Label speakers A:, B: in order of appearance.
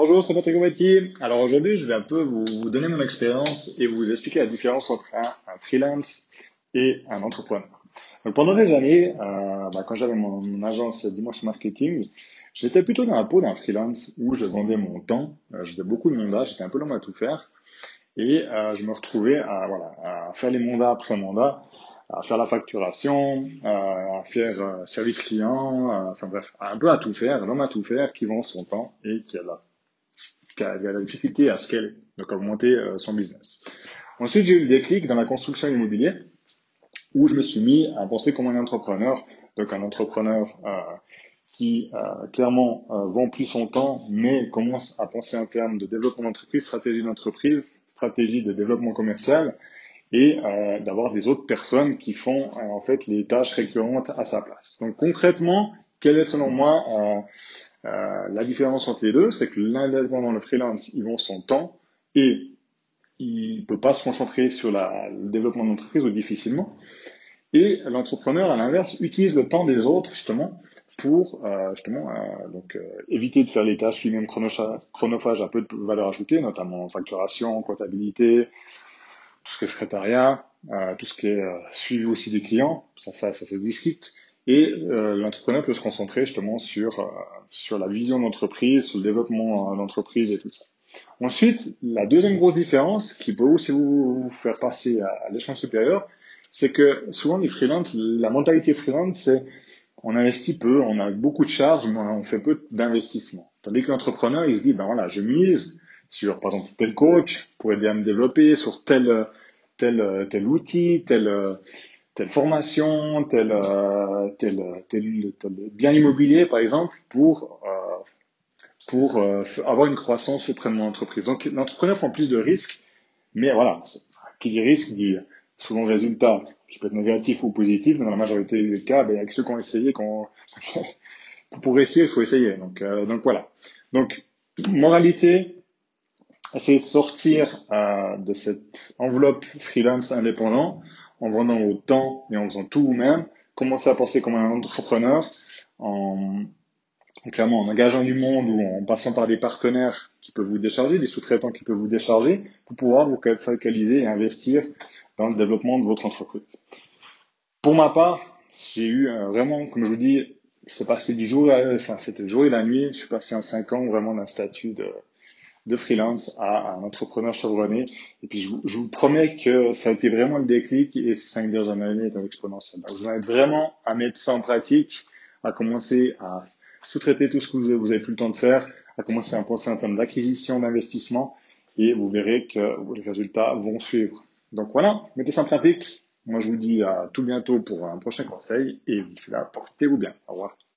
A: Bonjour, c'est Patrick Gomati. Alors aujourd'hui, je vais un peu vous, vous, donner mon expérience et vous expliquer la différence entre un, freelance et un entrepreneur. Donc pendant des années, euh, bah, quand j'avais mon, agence Dimanche Marketing, j'étais plutôt dans la peau d'un freelance où je vendais mon temps, euh, je faisais beaucoup de mandats, j'étais un peu long à tout faire et euh, je me retrouvais à, voilà, à faire les mandats après mandats à faire la facturation, à faire euh, service client, enfin bref, un peu à tout faire, l'homme à tout faire qui vend son temps et qui a la, qui a, la difficulté à scaler, donc augmenter son business. Ensuite, j'ai eu le déclic dans la construction immobilière où je me suis mis à penser comme un entrepreneur, donc un entrepreneur euh, qui euh, clairement euh, vend plus son temps, mais commence à penser en termes de développement d'entreprise, stratégie d'entreprise, stratégie de développement commercial, et euh, d'avoir des autres personnes qui font en fait les tâches récurrentes à sa place. Donc concrètement, quelle est selon moi euh, la différence entre les deux C'est que l'indépendant, le freelance, ils vont son temps et il peut pas se concentrer sur le développement d'entreprise ou difficilement. Et l'entrepreneur, à l'inverse, utilise le temps des autres justement pour euh, justement euh, donc éviter de faire les tâches lui-même chronophages à peu de valeur ajoutée, notamment facturation, comptabilité, tout ce qui est secrétariat, tout ce qui est suivi aussi des clients, ça, ça, ça se discute. Et euh, l'entrepreneur peut se concentrer justement sur, euh, sur la vision d'entreprise, sur le développement d'entreprise et tout ça. Ensuite, la deuxième grosse différence qui peut aussi vous faire passer à, à l'échelon supérieur, c'est que souvent les freelances, la mentalité freelance, c'est on investit peu, on a beaucoup de charges, mais on fait peu d'investissement. Tandis que l'entrepreneur, il se dit, ben voilà, je mise sur, par exemple, tel coach pour aider à me développer, sur tel, tel, tel outil, tel, telle formation, tel, tel, tel, tel bien immobilier, par exemple, pour, euh, pour euh, avoir une croissance auprès de mon entreprise. Donc, l'entrepreneur prend plus de risques, mais voilà, qui dit risque dit souvent résultat qui peut être négatif ou positif, mais dans la majorité des cas, ben, avec ceux qui ont essayé, pour essayer, il faut essayer. Donc, euh, donc voilà. Donc, moralité, essayer de sortir euh, de cette enveloppe freelance indépendant en vendant au temps et en faisant tout vous-même. Commencer à penser comme un entrepreneur en clairement en engageant du monde ou en passant par des partenaires qui peuvent vous décharger, des sous-traitants qui peuvent vous décharger pour pouvoir vous focaliser et investir dans le développement de votre entreprise. Pour ma part, j'ai eu euh, vraiment, comme je vous dis, c'est passé du jour, enfin c'était jour et la nuit. Je suis passé en cinq ans vraiment d'un statut de de freelance à un entrepreneur chevronné. Et puis, je vous, promets que ça a été vraiment le déclic et ces cinq dernières années étant exponentielles. Donc, vous invite vraiment à mettre ça en pratique, à commencer à sous-traiter tout ce que vous avez plus le temps de faire, à commencer à penser en termes d'acquisition, d'investissement et vous verrez que les résultats vont suivre. Donc voilà, mettez ça en pratique. Moi, je vous dis à tout bientôt pour un prochain conseil et d'ici là, portez-vous bien. Au revoir.